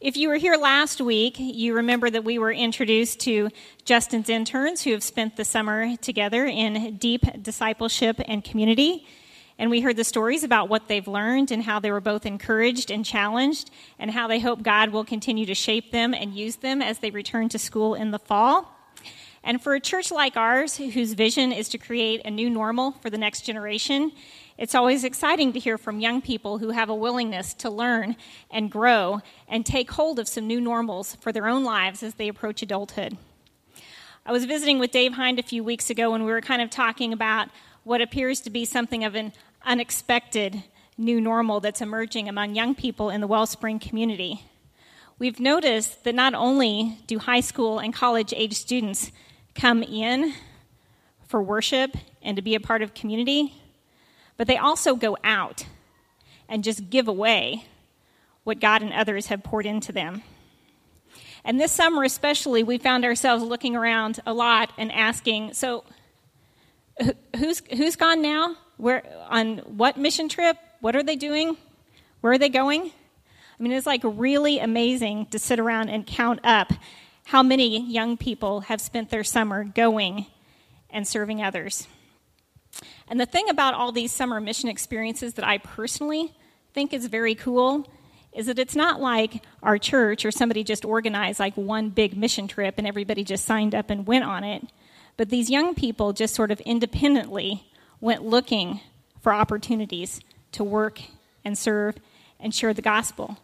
If you were here last week, you remember that we were introduced to Justin's interns who have spent the summer together in deep discipleship and community. And we heard the stories about what they've learned and how they were both encouraged and challenged, and how they hope God will continue to shape them and use them as they return to school in the fall. And for a church like ours, whose vision is to create a new normal for the next generation, it's always exciting to hear from young people who have a willingness to learn and grow and take hold of some new normals for their own lives as they approach adulthood. I was visiting with Dave Hind a few weeks ago and we were kind of talking about what appears to be something of an unexpected new normal that's emerging among young people in the Wellspring community. We've noticed that not only do high school and college age students come in for worship and to be a part of community, but they also go out and just give away what God and others have poured into them. And this summer, especially, we found ourselves looking around a lot and asking, so who's, who's gone now? Where, on what mission trip? What are they doing? Where are they going? I mean, it's like really amazing to sit around and count up how many young people have spent their summer going and serving others. And the thing about all these summer mission experiences that I personally think is very cool is that it's not like our church or somebody just organized like one big mission trip and everybody just signed up and went on it. But these young people just sort of independently went looking for opportunities to work and serve and share the gospel,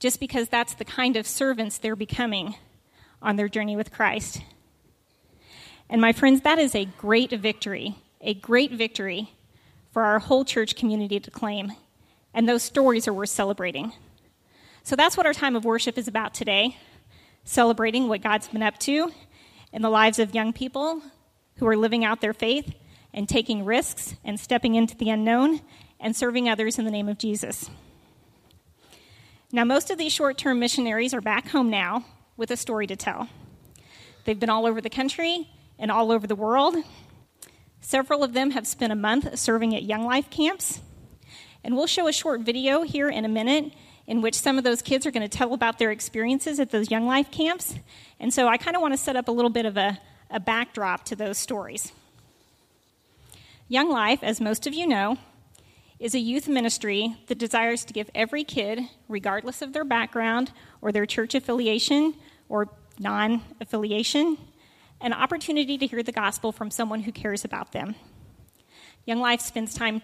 just because that's the kind of servants they're becoming on their journey with Christ. And my friends, that is a great victory a great victory for our whole church community to claim. And those stories are worth celebrating. So that's what our time of worship is about today celebrating what God's been up to in the lives of young people who are living out their faith and taking risks and stepping into the unknown and serving others in the name of Jesus. Now, most of these short term missionaries are back home now with a story to tell. They've been all over the country and all over the world, Several of them have spent a month serving at Young Life camps. And we'll show a short video here in a minute in which some of those kids are going to tell about their experiences at those Young Life camps. And so I kind of want to set up a little bit of a, a backdrop to those stories. Young Life, as most of you know, is a youth ministry that desires to give every kid, regardless of their background or their church affiliation or non affiliation, an opportunity to hear the gospel from someone who cares about them. Young Life spends time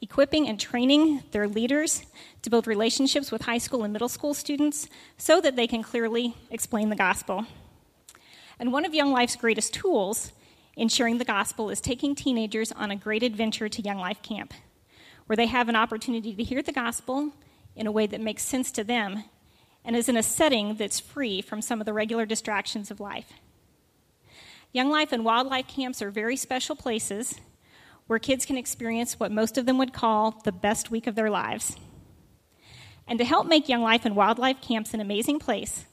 equipping and training their leaders to build relationships with high school and middle school students so that they can clearly explain the gospel. And one of Young Life's greatest tools in sharing the gospel is taking teenagers on a great adventure to Young Life Camp, where they have an opportunity to hear the gospel in a way that makes sense to them and is in a setting that's free from some of the regular distractions of life. Young Life and WyldLife camps are very special places where kids can experience what most of them would call the best week of their lives. And to help make Young Life and WyldLife camps an amazing place,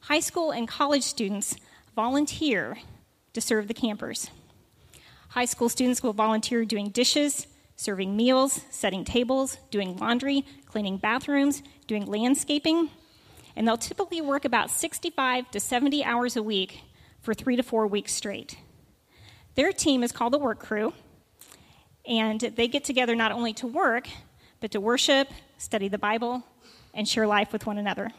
high school and college students volunteer to serve the campers. High school students will volunteer doing dishes, serving meals, setting tables, doing laundry, cleaning bathrooms, doing landscaping, and they'll typically work about 65 to 70 hours a week for three to four weeks straight. Their team is called the Work Crew, and they get together not only to work, but to worship, study the Bible, and share life with one another.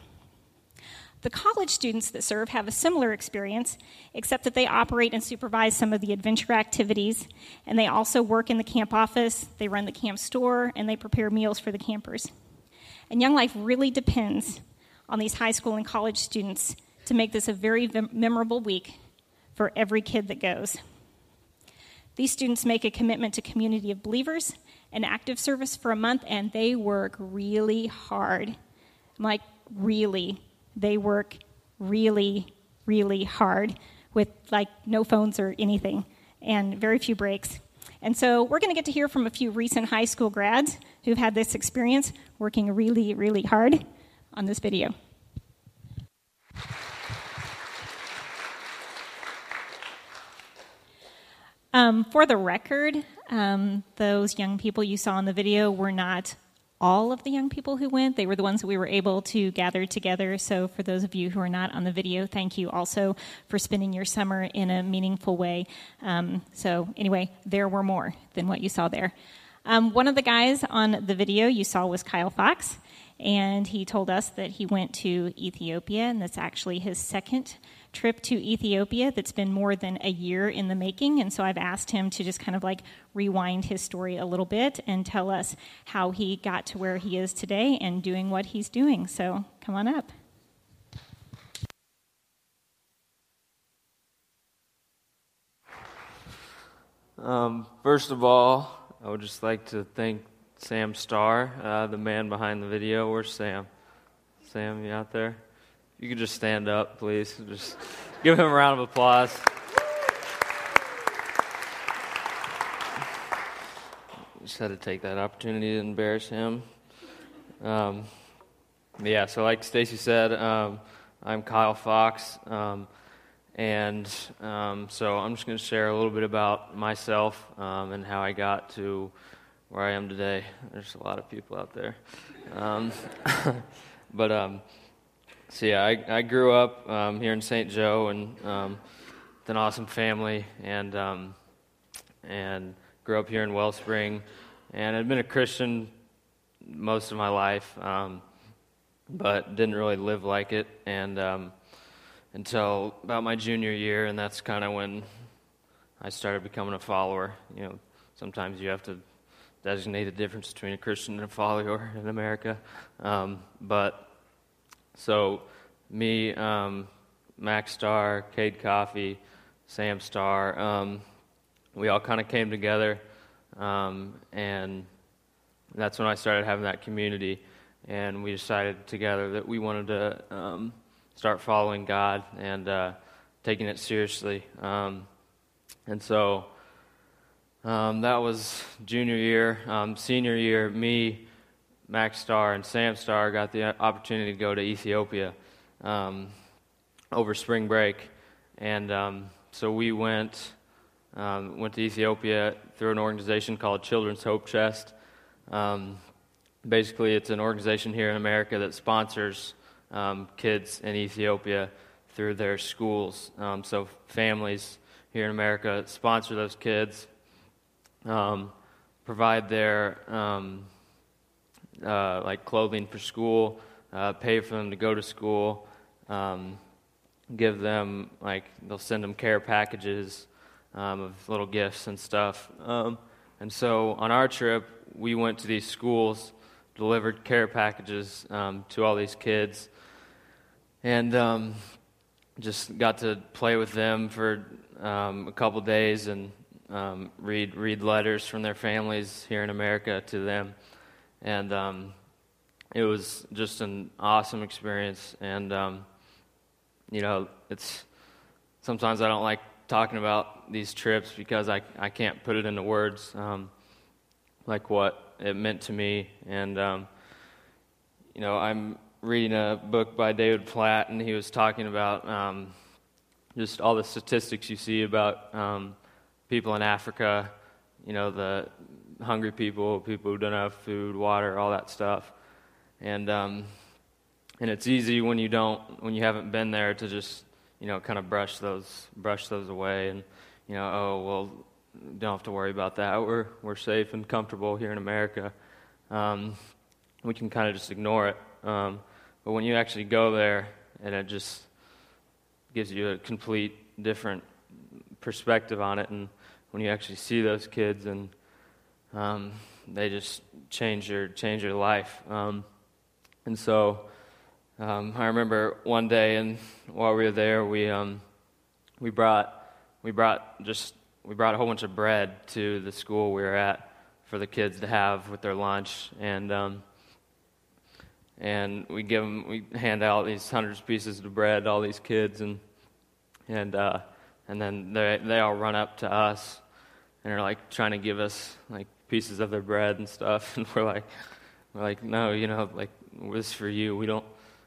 The college students that serve have a similar experience, except that they operate and supervise some of the adventure activities, and they also work in the camp office, they run the camp store, and they prepare meals for the campers. And Young Life really depends on these high school and college students to make this a very memorable week for every kid that goes. These students make a commitment to community of believers and active service for a month, and they work really hard. I'm like, really? They work really, really hard with like no phones or anything and very few breaks. And so we're going to get to hear from a few recent high school grads who've had this experience working really, really hard on this video. Um, for the record, um, those young people you saw in the video were not all of the young people who went. They were the ones that we were able to gather together. So, for those of you who are not on the video, thank you also for spending your summer in a meaningful way. Um, so, anyway, there were more than what you saw there. Um, one of the guys on the video you saw was Kyle Fox, and he told us that he went to Ethiopia, and that's actually his second trip to Ethiopia that's been more than a year in the making. And so I've asked him to just kind of like rewind his story a little bit and tell us how he got to where he is today and doing what he's doing. So come on up. Um, first of all, I would just like to thank Sam Starr, uh, the man behind the video. Where's Sam? Sam, you out there? You could just stand up, please. Just give him a round of applause. Just had to take that opportunity to embarrass him. Um, yeah, so like Stacy said, um, I'm Kyle Fox, um, and um, so I'm just going to share a little bit about myself um, and how I got to where I am today. There's a lot of people out there, um, but so yeah, I, I grew up um, here in St. Joe and um, with an awesome family, and um, and grew up here in Wellspring, and I'd been a Christian most of my life, um, but didn't really live like it, and um, until about my junior year, and that's kind of when I started becoming a follower. You know, sometimes you have to designate the difference between a Christian and a follower in America, um, but so, me, um, Max Star, Cade Coffee, Sam Star, um, we all kind of came together, um, and that's when I started having that community. And we decided together that we wanted to um, start following God and uh, taking it seriously. Um, and so um, that was junior year. senior year, me, Max Star and Sam Star got the opportunity to go to Ethiopia um, over spring break, and um, so we went um, went to Ethiopia through an organization called Children's Hope Chest. Um, basically, it's an organization here in America that sponsors um, kids in Ethiopia through their schools. Um, so families here in America sponsor those kids, provide their uh, like clothing for school, uh, pay for them to go to school, um, give them like they'll send them care packages um, of little gifts and stuff. Um, and so on our trip, we went to these schools, delivered care packages um, to all these kids, and um, just got to play with them for um, a couple days and read read letters from their families here in America to them and um, it was just an awesome experience. And um, you know, it's sometimes I don't like talking about these trips because I I can't put it into words, um, like what it meant to me. And um, you know, I'm reading a book by David Platt, and he was talking about um, just all the statistics you see about um, people in Africa. You know, the hungry people, people who don't have food, water, all that stuff. And um, and it's easy when you don't, when you haven't been there, to just you know kind of brush those brush those away, and you know, oh well, don't have to worry about that. We're we're safe and comfortable here in America. Um, we can kind of just ignore it. Um, but when you actually go there, and it just gives you a complete different perspective on it, and when you actually see those kids and um, they just change your change your life. Um, and so um, I remember one day, and while we were there, we um, we brought we brought just we brought a whole bunch of bread to the school we were at for the kids to have with their lunch, and um, and we give them we hand out these hundreds of pieces of bread to all these kids, and and uh, and then they they all run up to us and are like trying to give us like pieces of their bread and stuff, and we're like, we're like, no, you know, like this is for you. We don't,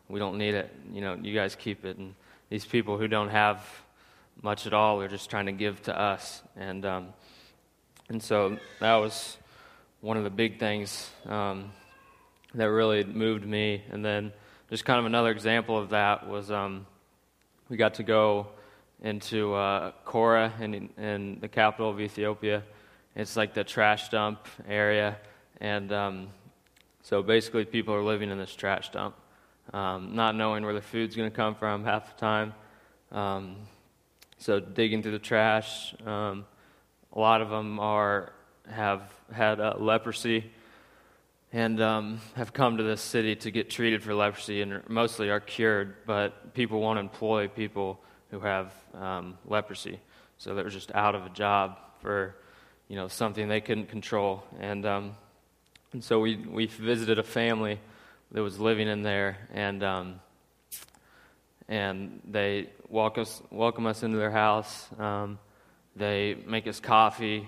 we don't need it. You know, you guys keep it. And these people who don't have much at all are just trying to give to us, and um, and so that was one of the big things um, that really moved me. And then just kind of another example of that was um, we got to go into uh, Kora in, in the capital of Ethiopia. It's like the trash dump area, and um, so basically people are living in this trash dump, um, not knowing where the food's going to come from half the time. Um, so digging through the trash. Um, a lot of them are have had uh, leprosy and um, have come to this city to get treated for leprosy and mostly are cured, but people won't employ people who have um, leprosy. So they're just out of a job for you know something they couldn't control. And um, and so we we visited a family that was living in there, and um, and they welcome us welcome us into their house. Um, they make us coffee.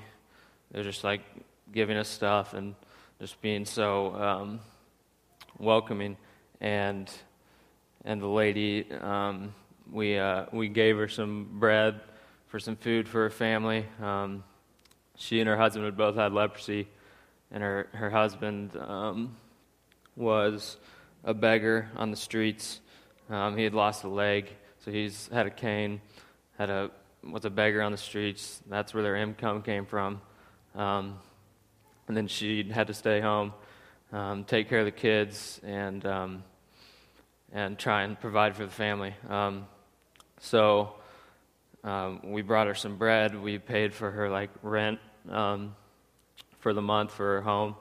They're just like giving us stuff and just being so um, welcoming. And and the lady, um, we uh, we gave her some bread for some food for her family. Um, she and her husband had both had leprosy, and her her husband um, was a beggar on the streets. Um, he had lost a leg, so he's had a cane, had a was a beggar on the streets. That's where their income came from. Um, and then she had to stay home, um, take care of the kids, and um, and try and provide for the family. Um, so um, we brought her some bread. We paid for her like rent um, for the month for her home,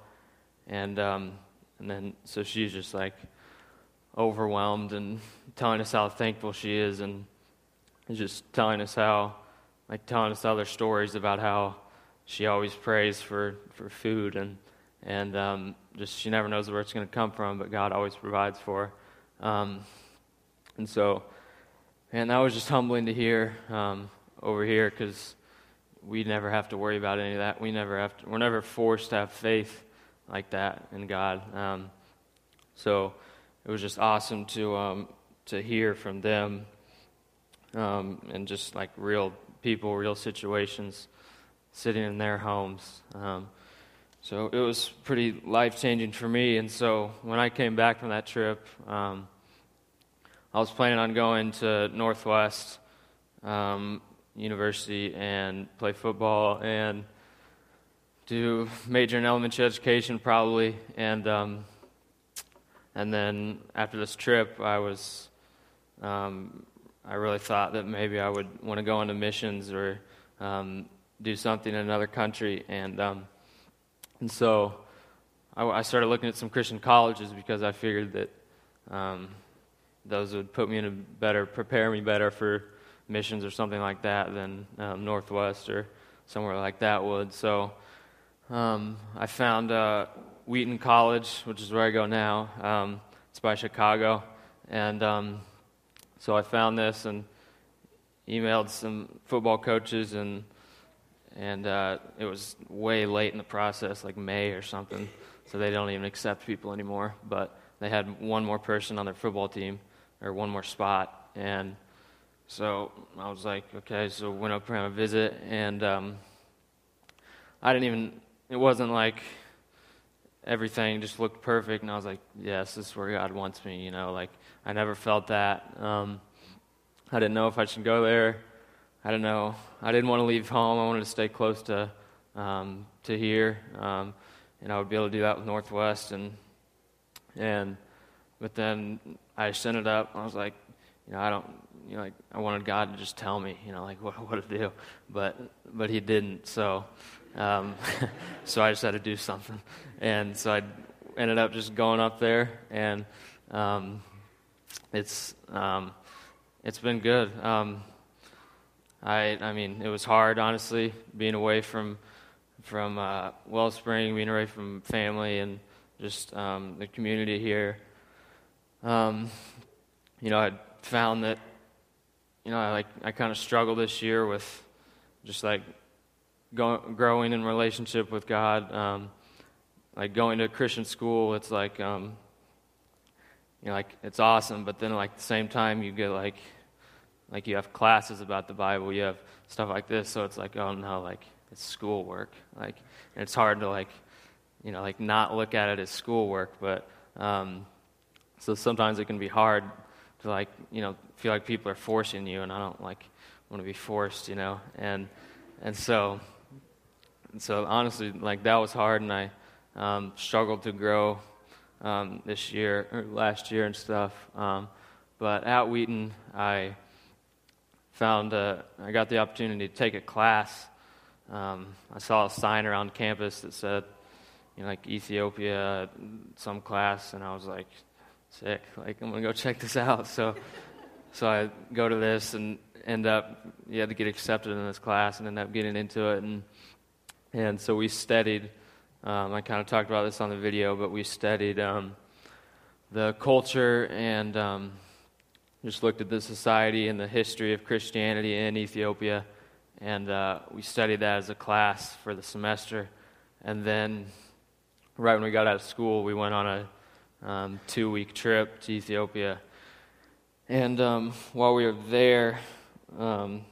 and um, and then so she's just like overwhelmed and telling us how thankful she is, and just telling us how like telling us other stories about how she always prays for, for food and and um, just she never knows where it's going to come from, but God always provides for her. Um, and so, and that was just humbling to hear um, over here because we never have to worry about any of that. We never have to, we're never forced to have faith like that in God. Um, so it was just awesome to um, to hear from them um, and just like real people, real situations sitting in their homes. Um, so it was pretty life changing for me. And so when I came back from that trip, um, I was planning on going to Northwest um, University and play football and do major in elementary education probably. And um, and then after this trip, I was um, I really thought that maybe I would want to go into missions or um, do something in another country. And, um, and so I, I, started looking at some Christian colleges because I figured that um, those would put me in a better, prepare me better for missions or something like that than um, Northwest or somewhere like that would. So um, I found uh, Wheaton College, which is where I go now. Um, it's by Chicago. And um, so I found this and emailed some football coaches and and uh, it was way late in the process, like May or something. So they don't even accept people anymore. But they had one more person on their football team, or one more spot, and so I was like, okay. So went up around a visit, and um, I didn't even. It wasn't like everything just looked perfect, and I was like, yes, this is where God wants me. You know, like I never felt that. Um, I didn't know if I should go there. I don't know. I didn't want to leave home. I wanted to stay close to um, to here, um, and I would be able to do that with Northwest. And and but then I sent it up. I was like, you know, I don't, you know, like I wanted God to just tell me, you know, like what what to do, but but He didn't. So um, so I just had to do something, and so I ended up just going up there, and um, it's um, it's been good. Um, I, I mean, it was hard, honestly, being away from from uh, Wellspring, being away from family and just um, the community here. Um, you know, I found that, you know, I like I kind of struggled this year with just like go, growing in relationship with God. Um, like going to a Christian school, it's like, um, you know, like it's awesome, but then like at the same time you get like like you have classes about the Bible, you have stuff like this, so it's like, oh no, like it's schoolwork. Like and it's hard to like, you know, like not look at it as schoolwork, but Um, so sometimes it can be hard to like, you know, feel like people are forcing you, and I don't like want to be forced, you know. And and so, and so honestly, like that was hard, and I um, struggled to grow um, this year or last year and stuff. Um, but at Wheaton, I found a, I got the opportunity to take a class. Um, I saw a sign around campus that said, you know, like Ethiopia, some class, and I was like, sick. Like I'm gonna go check this out. So, so I go to this and end up you had to get accepted in this class and end up getting into it and and so we studied. Um, I kind of talked about this on the video, but we studied um, the culture and um, just looked at the society and the history of Christianity in Ethiopia, and uh, we studied that as a class for the semester. And then, right when we got out of school, we went on a um, two-week trip to Ethiopia. And um, while we were there, um,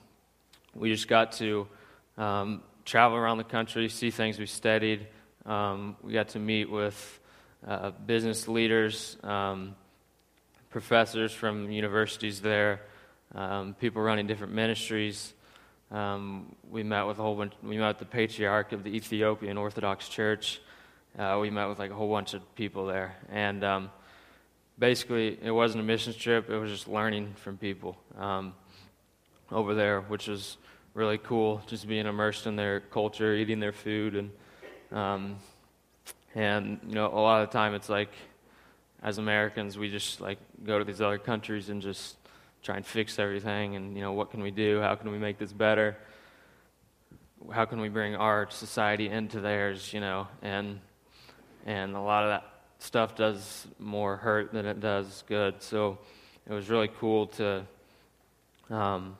we just got to um, travel around the country, see things we studied. Um, we got to meet with uh, business leaders, um, professors from universities there, people running different ministries. We met with a whole bunch. We met the patriarch of the Ethiopian Orthodox Church. Uh, we met with like a whole bunch of people there, and um, basically, it wasn't a missions trip. It was just learning from people um, over there, which was really cool. Just being immersed in their culture, eating their food, and um, and you know, a lot of the time, it's like as Americans, we just like go to these other countries and just try and fix everything. And you know, what can we do? How can we make this better? How can we bring our society into theirs? You know, and and a lot of that stuff does more hurt than it does good. So it was really cool to um,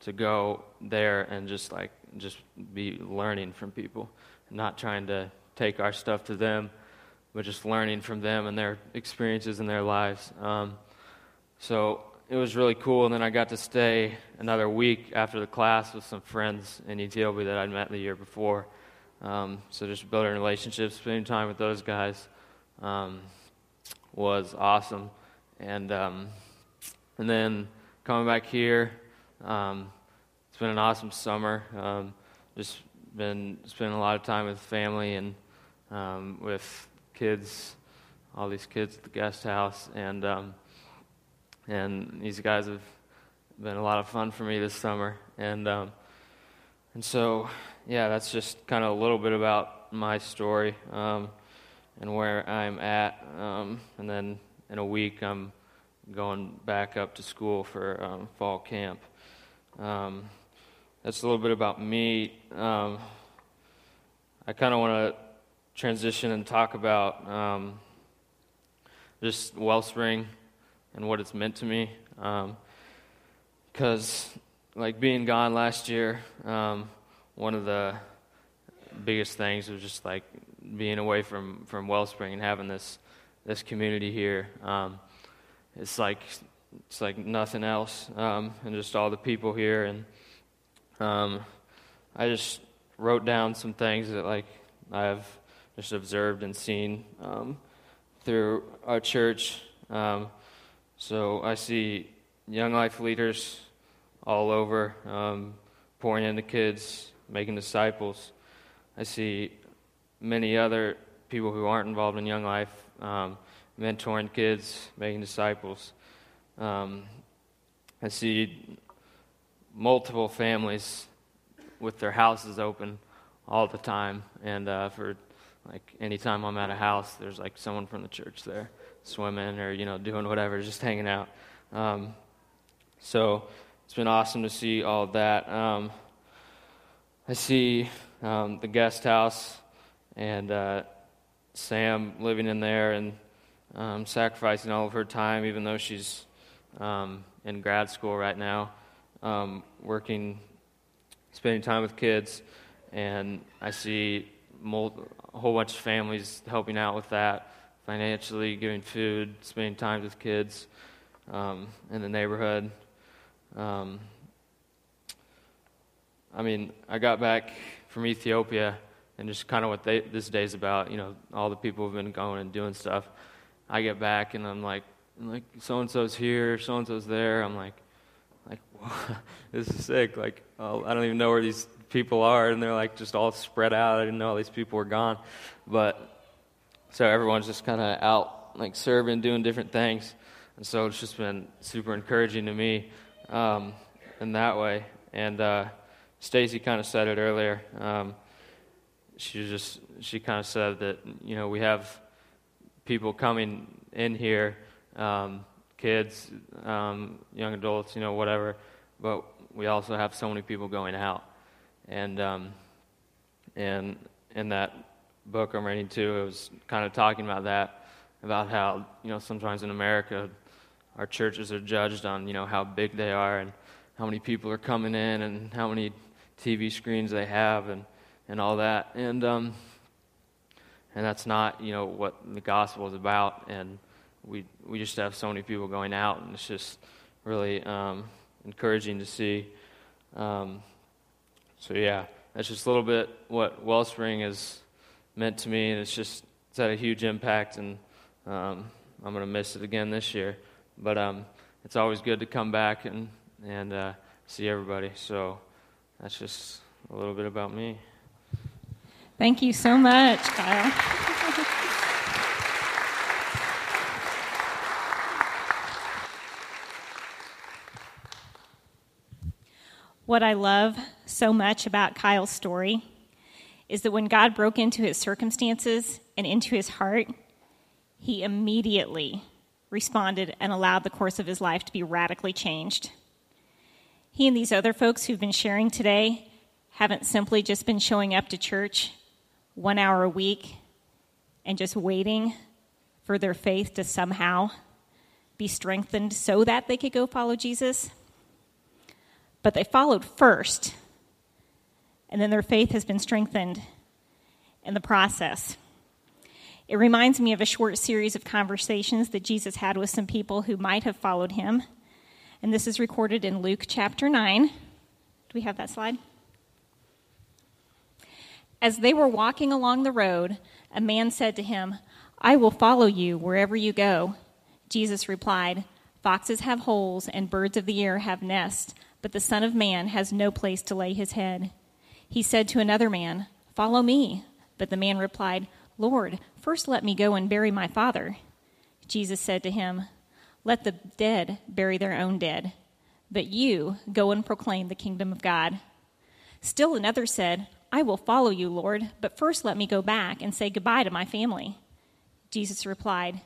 to go there and just like just be learning from people, not trying to take our stuff to them but just learning from them and their experiences in their lives. Um, so it was really cool. And then I got to stay another week after the class with some friends in Ethiopia that I'd met the year before. Um, so just building relationships, spending time with those guys um, was awesome. And um, and then coming back here, um, it's been an awesome summer. Um, just been spending a lot of time with family and with kids, all these kids at the guest house, and um, and these guys have been a lot of fun for me this summer, and um, and so yeah, that's just kind of a little bit about my story um, and where I'm at, um, and then in a week I'm going back up to school for um, fall camp. Um, that's a little bit about me. Um, I kind of want to transition and talk about um, just Wellspring and what it's meant to me. Because, like, being gone last year, one of the biggest things was just like being away from, from Wellspring and having this this community here. Um, it's like it's like nothing else, um, and just all the people here. And um, I just wrote down some things that like I've just observed and seen um, through our church. Um, so I see young life leaders all over um, pouring into kids, making disciples. I see many other people who aren't involved in young life um, mentoring kids, making disciples. Um, I see multiple families with their houses open all the time, and uh, for like anytime I'm at a house, there's like someone from the church there swimming or you know doing whatever, just hanging out. Um, so it's been awesome to see all that. Um, I see um, the guest house and uh, Sam living in there and um, sacrificing all of her time, even though she's um, in grad school right now, um, working, spending time with kids. And I see a whole bunch of families helping out with that, financially, giving food, spending time with kids um, in the neighborhood. I mean, I got back from Ethiopia and just kind of what they, this day's about, you know, all the people have been going and doing stuff. I get back and I'm like, like so and so's here, so and so's there. I'm like, like this is sick. Like oh, I don't even know where these people are, and they're like just all spread out. I didn't know all these people were gone, but so everyone's just kind of out like serving, doing different things, and so it's just been super encouraging to me um, in that way. And uh, Stacy kind of said it earlier. Um, she just she kind of said that you know we have people coming in here, um, kids, um, young adults, you know, whatever, but we also have so many people going out, and um, and in that book I'm reading too, it was kind of talking about that, about how you know sometimes in America, our churches are judged on you know how big they are and how many people are coming in and how many TV screens they have and and all that, and um, and that's not you know what the gospel is about, and we we just have so many people going out, and it's just really um, encouraging to see. Um, so yeah, that's just a little bit what Wellspring has meant to me, and it's just it's had a huge impact, and um, I'm going to miss it again this year. But um, it's always good to come back and and uh, see everybody. So that's just a little bit about me. Thank you so much, Kyle. what I love so much about Kyle's story is that when God broke into his circumstances and into his heart, he immediately responded and allowed the course of his life to be radically changed. He and these other folks who've been sharing today haven't simply just been showing up to church one hour a week and just waiting for their faith to somehow be strengthened so that they could go follow Jesus. But they followed first, and then their faith has been strengthened in the process. It reminds me of a short series of conversations that Jesus had with some people who might have followed him. And this is recorded in Luke chapter 9. Do we have that slide? As they were walking along the road, a man said to him, I will follow you wherever you go. Jesus replied, Foxes have holes and birds of the air have nests, but the Son of Man has no place to lay his head. He said to another man, Follow me. But the man replied, Lord, first let me go and bury my father. Jesus said to him, Let the dead bury their own dead, but you go and proclaim the kingdom of God. Still another said, I will follow you, Lord, but first let me go back and say goodbye to my family. Jesus replied,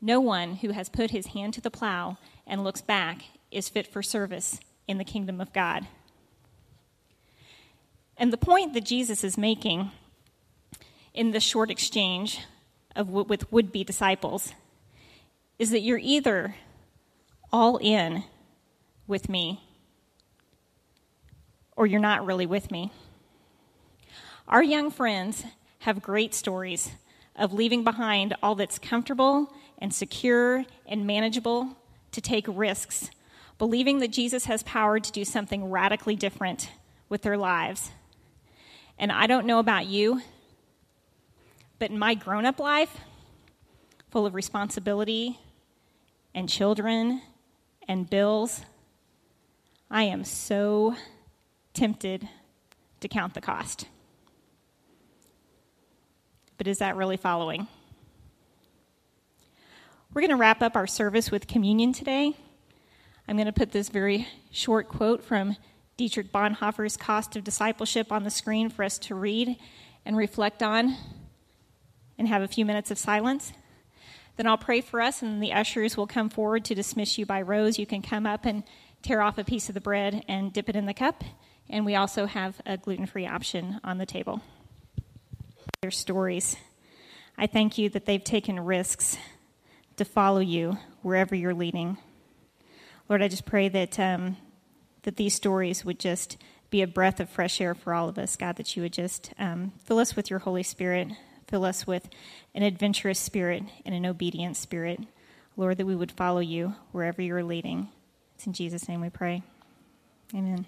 No one who has put his hand to the plow and looks back is fit for service in the kingdom of God. And the point that Jesus is making in this short exchange of, with would be disciples is that you're either all in with me or you're not really with me. Our young friends have great stories of leaving behind all that's comfortable and secure and manageable to take risks, believing that Jesus has power to do something radically different with their lives. And I don't know about you, but in my grown up life, full of responsibility and children and bills, I am so tempted to count the cost but is that really following? We're going to wrap up our service with communion today. I'm going to put this very short quote from Dietrich Bonhoeffer's Cost of Discipleship on the screen for us to read and reflect on and have a few minutes of silence. Then I'll pray for us, and the ushers will come forward to dismiss you by rows. You can come up and tear off a piece of the bread and dip it in the cup. And we also have a gluten free option on the table their stories. I thank you that they've taken risks to follow you wherever you're leading. Lord, I just pray that um, that these stories would just be a breath of fresh air for all of us, God. That you would just um, fill us with your Holy Spirit, fill us with an adventurous spirit and an obedient spirit, Lord. That we would follow you wherever you're leading. It's in Jesus' name we pray. Amen.